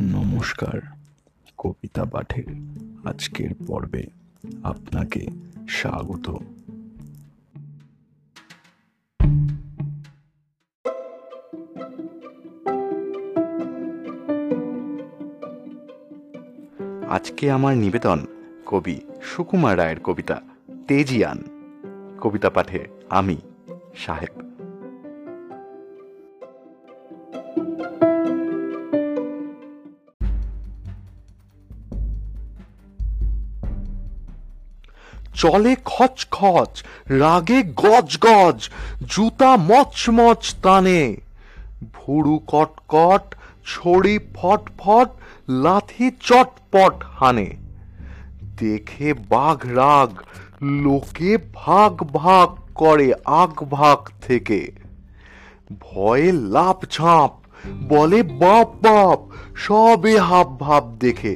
নমস্কার, কবিতা পাঠের আজকের পর্বে আপনাকে স্বাগত। আজকে আমার নিবেদন কবি সুকুমার রায়ের কবিতা তেজিয়ান। কবিতা পাঠে আমি, সাহেব। চলে খচ খচ রাগে গজ গজ জুতা মচমচ তানে ভুরু কটকট, ছড়ি ফট ফট লাথি চটপট হানে। দেখে বাঘ রাগ, লোকে ভাগ ভাগ করে আগ ভাগ থেকে। ভয়ে লাভ ঝাঁপ, বলে বাপ বাপ, সবে হাব ভাব দেখে।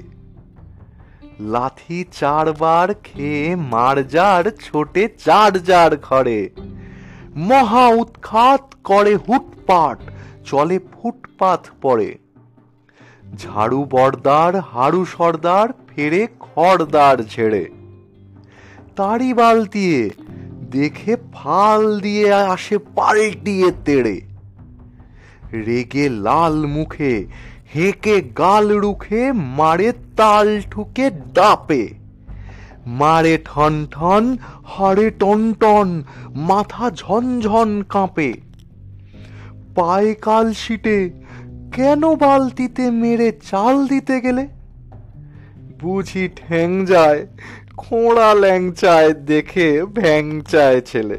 লাথি চারবার খেয়ে মার যার ছোটে চার যার ঘরে। মহা উৎখাত করে হুটপাট, চলে ফুটপাথ পড়ে। ঝাড়ু বর্দার, হাড়ু সর্দার, ফেরে খড়দার ছেড়ে তারি বালতিয়ে দেখে ফাল দিয়ে আসে পাল্টিয়ে তেড়ে। রেগে লাল মুখে হেঁকে গাল রুখে, মারে তাল ঠুকে ডাপে। মারে ঠন ঠন হাড়ে টন টন, মাথা ঝনঝন কাঁপে। পায়ে কাল শিটে কেন বালতিতে মেরে চাল দিতে গেলে? বুঝি ঠ্যাং যায়, খোঁড়া ল্যাংচায় দেখে ভ্যাং চায় ছেলে।